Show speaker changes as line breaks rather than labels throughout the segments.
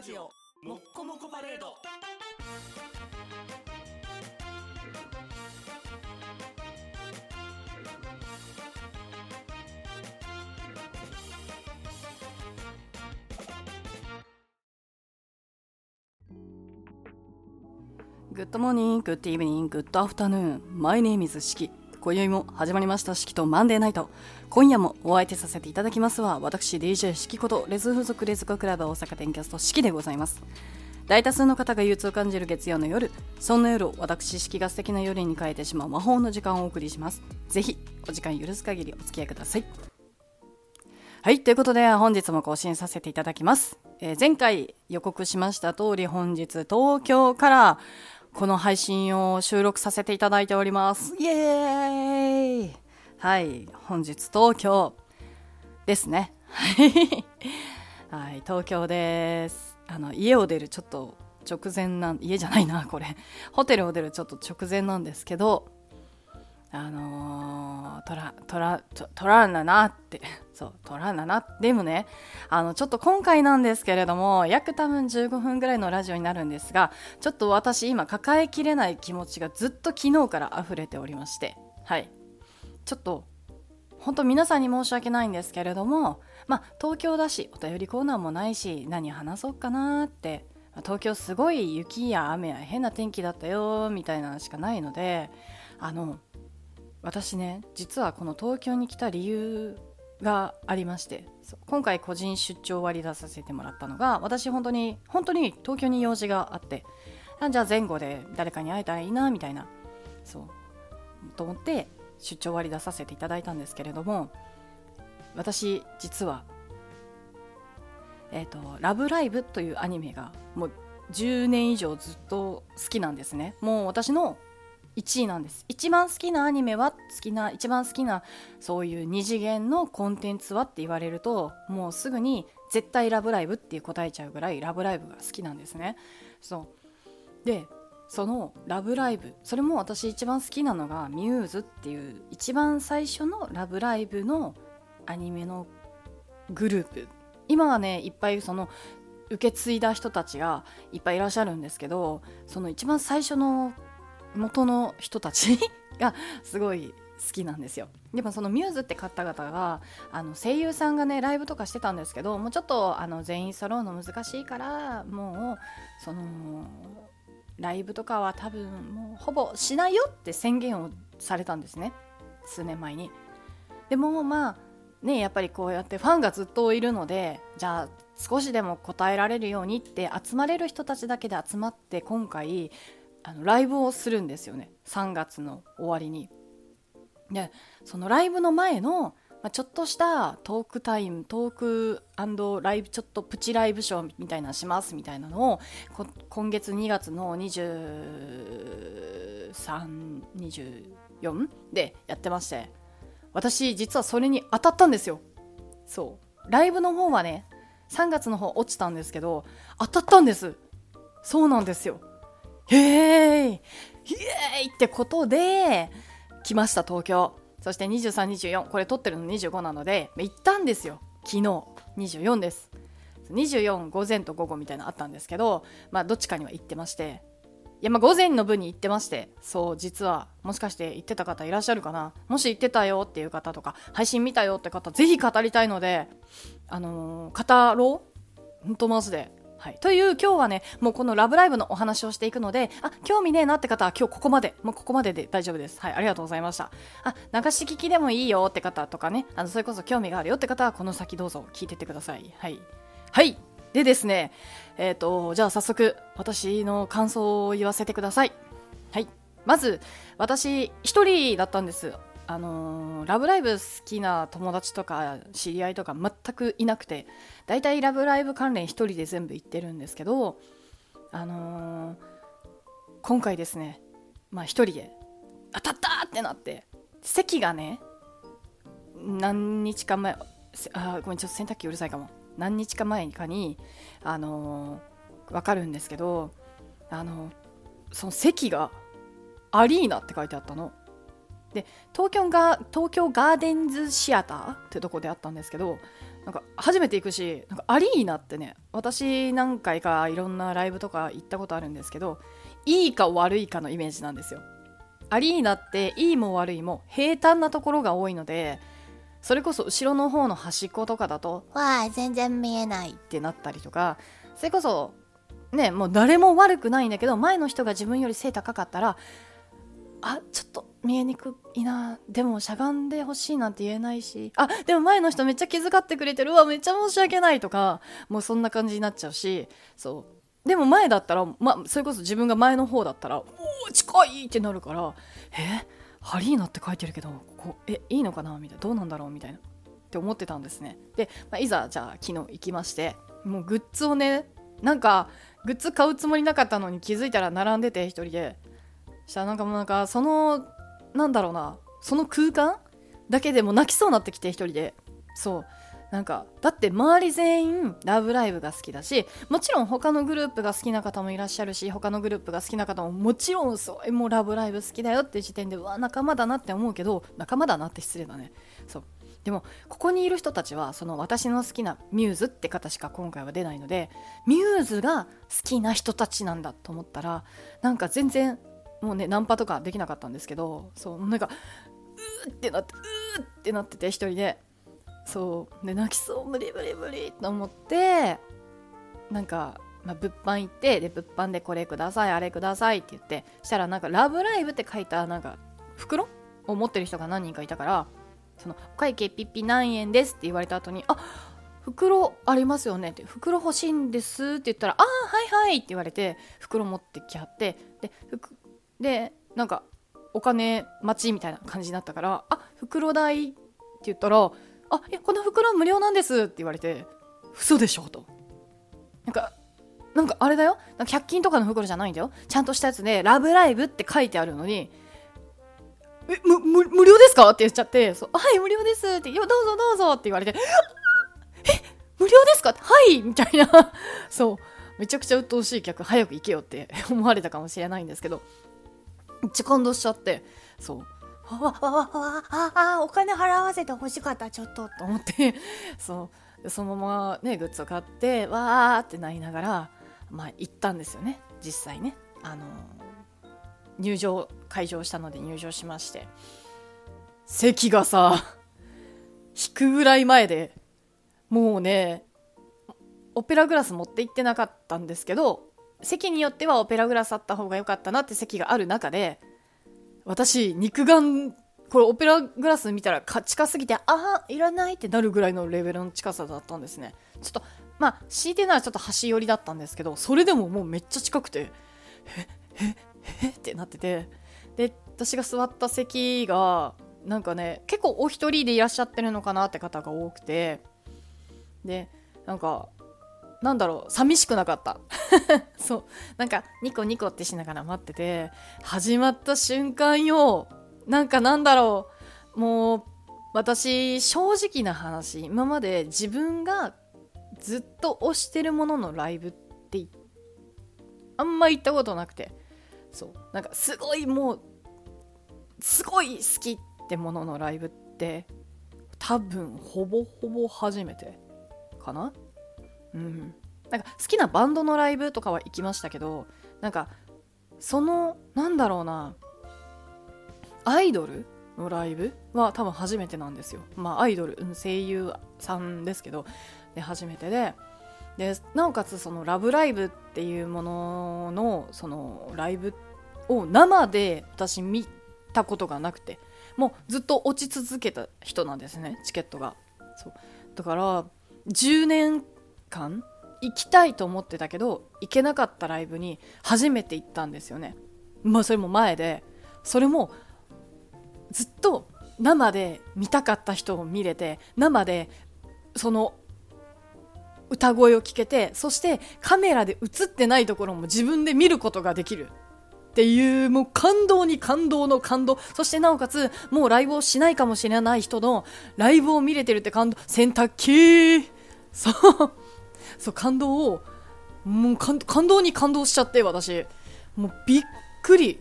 ラジオもっこもこパレード
Good morning, good evening, good afternoon, my name's SHIKI。今宵も始まりました SHIKIと Monday night。今夜もお相手させていただきますは、私 DJ 四季ことレズ風俗レズコクラブ大阪店キャスト SHIKIでございます。大多数の方が憂鬱を感じる月曜の夜、そんな夜を私四季が素敵な夜に変えてしまう魔法の時間をお送りします。ぜひ、お時間許す限りお付き合いください。はい、ということで本日も更新させていただきます。えー前回予告しました通り本日東京からこの配信を収録させていただいております。イエーイはい、本日東京ですね。は いはい、東京です。あの、家を出るちょっと直前なん、家じゃないな、これ。ホテルを出るちょっと直前なんですけど、あのー、トラ、トラ、トランだなって、そう、トランだな。でもね、あの、ちょっと今回なんですけれども、約多分15分ぐらいのラジオになるんですが、ちょっと私今抱えきれない気持ちがずっと昨日から溢れておりまして、はい。ちょっと、本当皆さんに申し訳ないんですけれども、まあ、東京だし、お便りコーナーもないし、何話そうかなって、東京すごい雪や雨や変な天気だったよ、みたいなのしかないので、あの、私ね実はこの東京に来た理由がありまして今回個人出張割り出させてもらったのが私本当に本当に東京に用事があってじゃあ前後で誰かに会えたらいいなみたいなそうと思って出張割り出させていただいたんですけれども私実はえっ、と「ラブライブ!」というアニメがもう10年以上ずっと好きなんですねもう私の1位なんです。一番好きなアニメは好きな一番好きなそういう二次元のコンテンツはって言われるともうすぐに絶対ラブライブって答えちゃうぐらいラブライブが好きなんですね。そう。でそのラブライブ。それも私一番好きなのがミューズっていう一番最初のラブライブのアニメのグループ。今はねいっぱいその受け継いだ人たちがいっぱいいらっしゃるんですけどその一番最初の元の人たち がすごい好きなんですよ。でもそのミューズって方々があの声優さんがねライブとかしてたんですけどもうちょっとあの全員揃うの難しいからもうそのライブとかは多分もうほぼしないよって宣言をされたんですね。数年前に。でもまあねやっぱりこうやってファンがずっといるのでじゃあ少しでも答えられるようにって集まれる人たちだけで集まって今回あのライブをするんですよね。3月の終わりに。でそのライブの前の、まあ、ちょっとしたトークタイムトークライブちょっとプチライブショーみたいなのしますみたいなのを今月2月の2324でやってまして。私実はそれに当たったんですよ。そう。ライブの方はね3月の方落ちたんですけど当たったんです。そうなんですよ。へーい。イエーイってことで来ました東京。そして2324これ撮ってるの25なので行ったんですよ。昨日。24です。24午前と午後みたいなのあったんですけどまあどっちかには行ってまして。いやまあ午前の部に行ってまして。そう実はもしかして行ってた方いらっしゃるかな。もし行ってたよっていう方とか配信見たよって方ぜひ語りたいのであのー語ろう。本当マジで。はい、という今日はねもうこの「ラブライブ!」のお話をしていくのであ興味ねえなって方は今日ここまでもうここまでで大丈夫です。はいありがとうございました。あ流し聞きでもいいよって方とかねあのそれこそ興味があるよって方はこの先どうぞ聞いてってください。はい。はい。でですねえっ、とじゃあ早速私の感想を言わせてください。はい。まず私一人だったんです。あのーラブライブ好きな友達とか知り合いとか全くいなくて大体ラブライブ関連一人で全部行ってるんですけどあのー今回ですねまあ一人で当たったってなって席がね何日か前あごめんちょっと洗濯機うるさいかも。何日か前かにあのーわかるんですけどあのその席がアリーナって書いてあったの。で東京が東京ガーデンズシアターってとこであったんですけどなんか初めて行くしなんかアリーナってね私何回かいろんなライブとか行ったことあるんですけどいいか悪いかのイメージなんですよ。アリーナっていいも悪いも平坦なところが多いのでそれこそ後ろの方の端っことかだと「わあ全然見えない」ってなったりとかそれこそねもう誰も悪くないんだけど前の人が自分より背高かったらあちょっと見えにくいな。でもしゃがんでほしいなんて言えないし。あでも前の人めっちゃ気遣ってくれてる。わめっちゃ申し訳ないとか。もうそんな感じになっちゃうし。そう。でも前だったら、ま、それこそ自分が前の方だったらおお近いってなるから。え？ハリーナって書いてるけどここえいいのかな？みたいな。どうなんだろう？みたいな。って思ってたんですね。で、まあ、いざじゃあ昨日行きましてもうグッズをねなんかグッズ買うつもりなかったのに気づいたら並んでて1人で。したらなんかもうなんかそのなんだろうなその空間だけでも泣きそうになってきて1人でそうなんかだって周り全員「ラブライブ!」が好きだしもちろん他のグループが好きな方もいらっしゃるし他のグループが好きな方ももちろんそうもう「ラブライブ!」好きだよっていう時点でうわ仲間だなって思うけど仲間だなって失礼だねそうでもここにいる人たちはその私の好きなミューズって方しか今回は出ないのでミューズが好きな人たちなんだと思ったらなんか全然もうねナンパとかできなかったんですけどそうなんかうーってなってうーってなってて一人でそうで泣きそう無理無理無理と思ってなんか、まあ、物販行ってで物販でこれくださいあれくださいって言ってしたらなんか「ラブライブ!」って書いたなんか袋を持ってる人が何人かいたからその会計ピッピ何円ですって言われた後にあ袋ありますよねって袋欲しいんですって言ったらあはいはいって言われて袋持ってきはってででなんかお金待ちみたいな感じになったからあ袋代って言ったらあいやこの袋無料なんですって言われて嘘でしょと。なんかなんかあれだよ。なんか100均とかの袋じゃないんだよ。ちゃんとしたやつで「ラブライブ!」って書いてあるのにえむ無無料ですかって言っちゃってそうはい無料ですってよどうぞどうぞって言われてえ無料ですかはいみたいな。そうめちゃくちゃ鬱陶しい客早く行けよって思われたかもしれないんですけど。めっちゃ感動しちゃってそう。わわわわああお金払わせてほしかったちょっとと思って そう。そのままねグッズを買ってわーってなりながらまあ行ったんですよね。実際ね。あの入場会場したので入場しまして。席がさ 引くぐらい前でもうねオペラグラス持って行ってなかったんですけど席によってはオペラグラスあった方が良かったなって席がある中で私肉眼これオペラグラス見たら近すぎてああいらないってなるぐらいのレベルの近さだったんですね。ちょっとまあ強いてならちょっと端寄りだったんですけどそれでももうめっちゃ近くてえええってなっててで私が座った席がなんかね結構お一人でいらっしゃってるのかなって方が多くてでなんかなんだろう寂しくなかった。そう。なんかニコニコってしながら待ってて始まった瞬間よなんかなんだろうもう私正直な話今まで自分がずっと推してるもののライブってあんま行ったことなくてそう。なんかすごいもうすごい好きってもののライブって多分ほぼほぼ初めてかな。うん。なんか好きなバンドのライブとかは行きましたけどなんかそのなんだろうなアイドルのライブは多分初めてなんですよ。まあアイドル、声優さんですけどで初めてで。でなおかつその「ラブライブ!」っていうもののそのライブを生で私見たことがなくてもうずっと落ち続けた人なんですねチケットが。そう。だから10年間行きたいと思ってたけど行けなかったライブに初めて行ったんですよね。まあそれも前でそれもずっと生で見たかった人を見れて生でその歌声を聞けてそしてカメラで映ってないところも自分で見ることができる。っていうもう感動に感動の感動。そしてなおかつもうライブをしないかもしれない人のライブを見れてるって感動。洗濯機そう。そう感動をもう感動に感動しちゃって私。もうびっくり。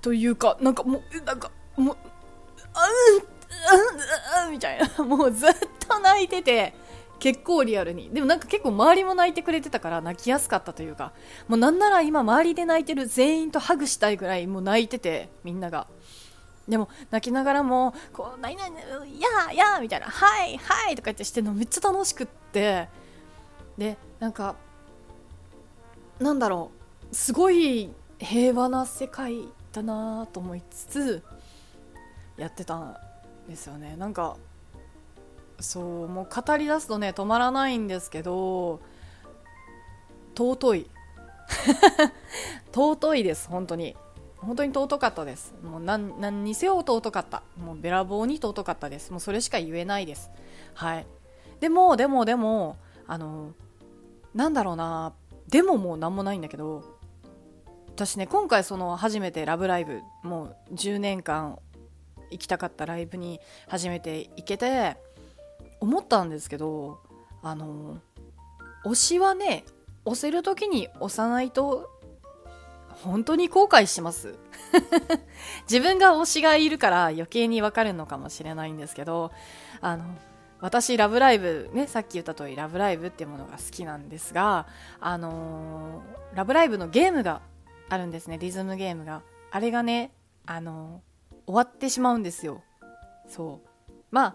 というかなんかもうなんかもうあうんうんうんみたいな。もうずっと泣いてて結構リアルに。でもなんか結構周りも泣いてくれてたから泣きやすかったというか。もうなんなら今周りで泣いてる全員とハグしたいぐらいもう泣いててみんなが。でも泣きながらもこう「何々やーやー」みたいな「はいはい」とか言ってしてるのめっちゃ楽しくって。でなんかなんだろうすごい平和な世界だなと思いつつやってたんですよね。なんかそうもう語り出すとね止まらないんですけど尊い。尊いです本当に。本当に尊かったです。もう何何にせよ尊かった。もうべらぼうに尊かったです。もうそれしか言えないです。はい。でもでもでもあのなんだろうなでももう何もないんだけど私ね今回その初めて「ラブライブ!」もう10年間行きたかったライブに初めて行けて思ったんですけどあの推しはね押せる時に押さないと本当に後悔します 自分が推しがいるから余計にわかるのかもしれないんですけどあの私ラブライブねさっき言った通りラブライブっていうものが好きなんですがあのー、ラブライブのゲームがあるんですねリズムゲームが。あれがねあのー、終わってしまうんですよ。そう。まあ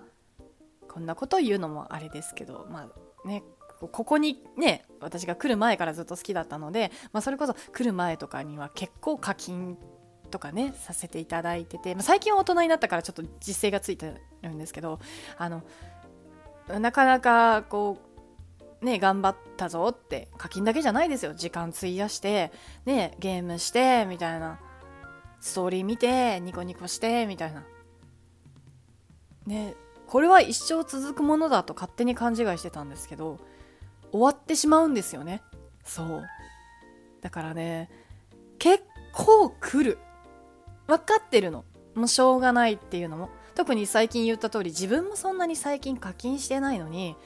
こんなこと言うのもあれですけどまあねここにね私が来る前からずっと好きだったので、まあ、それこそ来る前とかには結構課金とかねさせていただいてて、まあ、最近は大人になったからちょっと実勢がついてるんですけどあのなかなかこうね頑張ったぞって課金だけじゃないですよ。時間費やしてねゲームしてみたいな。ストーリー見てニコニコしてみたいな。ねこれは一生続くものだと勝手に勘違いしてたんですけど終わってしまうんですよね。そう。だからね結構来る。分かってるの。もうしょうがないっていうのも。特に最近言った通り自分もそんなに最近課金してないのに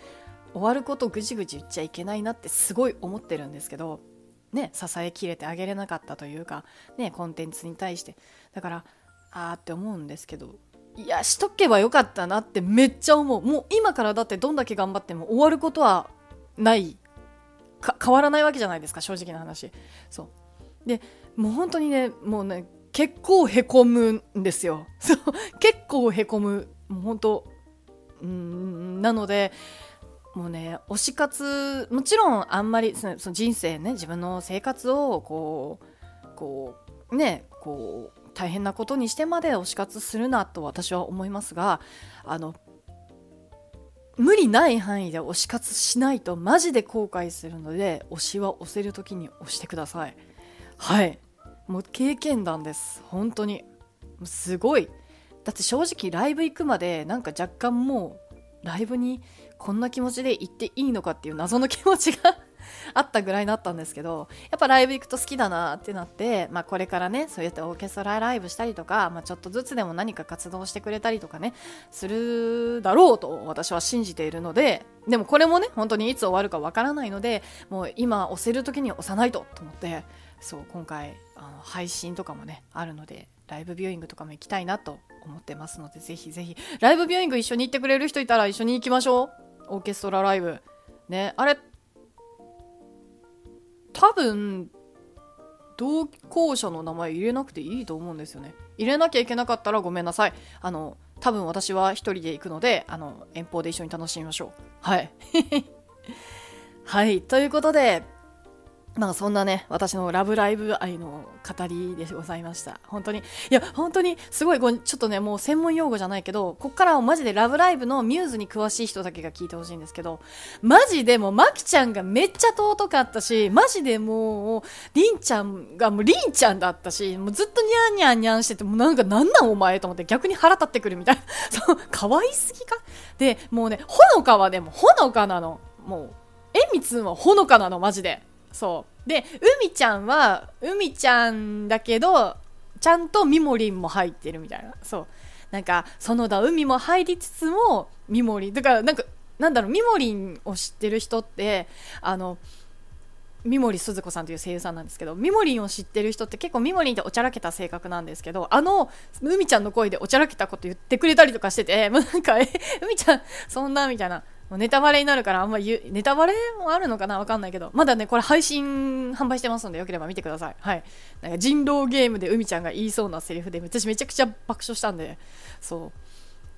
終わることぐじぐじ言っちゃいけないなってすごい思ってるんですけどね支えきれてあげれなかったというかねコンテンツに対して。だからあーって思うんですけどいやしとけばよかったなってめっちゃ思う。もう今からだってどんだけ頑張っても終わることはない。変わらないわけじゃないですか正直な話。そう。でもう本当にねもうね結構へこむんですよ。そう結構へこむ。もう本当うんなのでもうね推し活もちろんあんまりその人生ね自分の生活をこうこうねこう大変なことにしてまで推し活するなと私は思いますがあの無理ない範囲で推し活しないとマジで後悔するので推しは押せる時に押してください。はい。もう経験談です。本当に。すごい。だって正直ライブ行くまでなんか若干もうライブにこんな気持ちで行っていいのかっていう謎の気持ちがあったぐらいだったんですけどやっぱライブ行くと好きだなってなって、まあ、これからねそうやってオーケストラライブしたりとか、まあ、ちょっとずつでも何か活動してくれたりとかねするだろうと私は信じているのででもこれもね本当にいつ終わるかわからないのでもう今押せる時に押さないとと思ってそう今回あの配信とかもねあるのでライブビューイングとかも行きたいなと思ってますのでぜひぜひライブビューイング一緒に行ってくれる人いたら一緒に行きましょう。オーケストラライブ。ねあれ多分同行者の名前入れなくていいと思うんですよね。入れなきゃいけなかったらごめんなさい。あの多分私は一人で行くのであの遠方で一緒に楽しみましょう。はい。はい。ということでまあそんなね、私のラブライブ愛の語りでございました。本当に。いや、本当にすごい、ちょっとね、もう専門用語じゃないけど、こっからはマジでラブライブのミューズに詳しい人だけが聞いてほしいんですけど、マジでもうマキちゃんがめっちゃ尊かったし、マジでもう、りんちゃんがもうりんちゃんだったし、もうずっとニャンニャンニャンしてて、もうなんかなんなんお前と思って逆に腹立ってくるみたいな。そう、可愛すぎか？で、もうね、ほのかはでもほのかなの。もう、えみつんはほのかなの、マジで。そう。で海ちゃんは海ちゃんだけどちゃんとみもりんも入ってるみたいな。そう。なんか園田海も入りつつもみもりんだからなんかなんだろうみもりんを知ってる人ってあの三森すず子さんという声優さんなんですけどみもりんを知ってる人って結構みもりんっておちゃらけた性格なんですけどあの海ちゃんの声でおちゃらけたこと言ってくれたりとかしててもうなんかえ海ちゃんそんなみたいな。ネタバレになるからあんま言うネタバレもあるのかな？わかんないけど。まだねこれ配信販売してますのでよければ見てください。はい。なんか人狼ゲームで海ちゃんが言いそうなセリフで私めちゃくちゃ爆笑したんで。そう。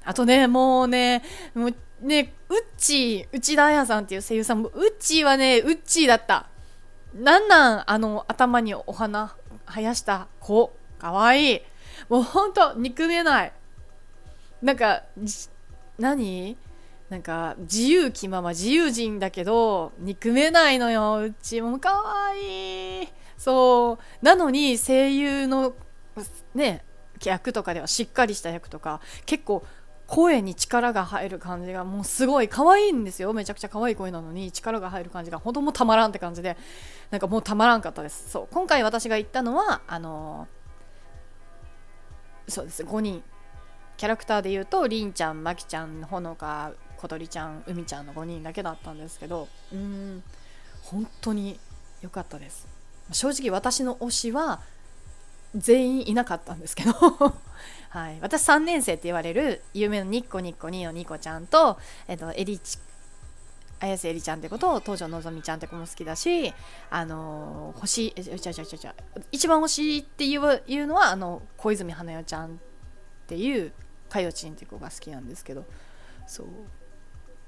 あとねもうねもうねうっちー内田彩さんっていう声優さんもうっちーはねうっちーだった。なんなんあの頭にお花生やした子かわいい。もうほんと憎めない。なんか何？なんか自由気まま自由人だけど憎めないのようちも。かわいい。そう。なのに声優のね役とかではしっかりした役とか結構声に力が入る感じがもうすごい可愛いんですよ。めちゃくちゃ可愛い声なのに力が入る感じが本当もうたまらんって感じでなんかもうたまらんかったです。そう。今回私が言ったのはあのー、そうです。5人。キャラクターで言うとりんちゃんまきちゃんほのか小鳥ちゃん海ちゃんの5人だけだったんですけどうん本当に良かったです。正直私の推しは全員いなかったんですけど はい、私3年生って言われる有名なニッコニッコ2のニコちゃんと、えっと、エリチ綾瀬えりちゃんってこと東條のぞみちゃんって子も好きだしあの星えちゃちゃちゃちゃ一番星っていういうのはあの小泉花代ちゃんっていうかよちんって子が好きなんですけどそう。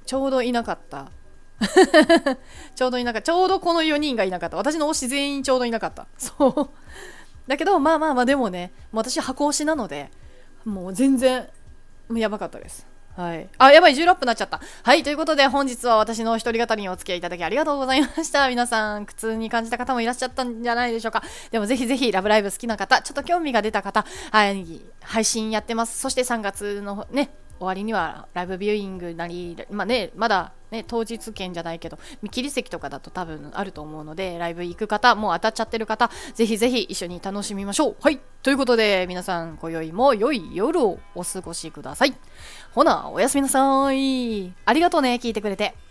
ちょうどいなかった ちょうどいなかったちょうどこの4人がいなかった私の推し全員ちょうどいなかったそうだけどまあまあまあでもね私箱推しなのでもう全然やばかったですはい。あ、やばい、16分になっちゃった。はい。ということで、本日は私の一人語りにお付き合いいただきありがとうございました。皆さん、苦痛に感じた方もいらっしゃったんじゃないでしょうか。でも、ぜひぜひ、ラブライブ好きな方、ちょっと興味が出た方、はい、配信やってます。そして3月のね、終わりにはライブビューイングなり、まあね、まだ、ね、当日券じゃないけど見切り席とかだと多分あると思うのでライブ行く方もう当たっちゃってる方ぜひぜひ一緒に楽しみましょう。はい。ということで皆さん今宵も良い夜をお過ごしください。ほなおやすみなさい。ありがとうね聞いてくれて。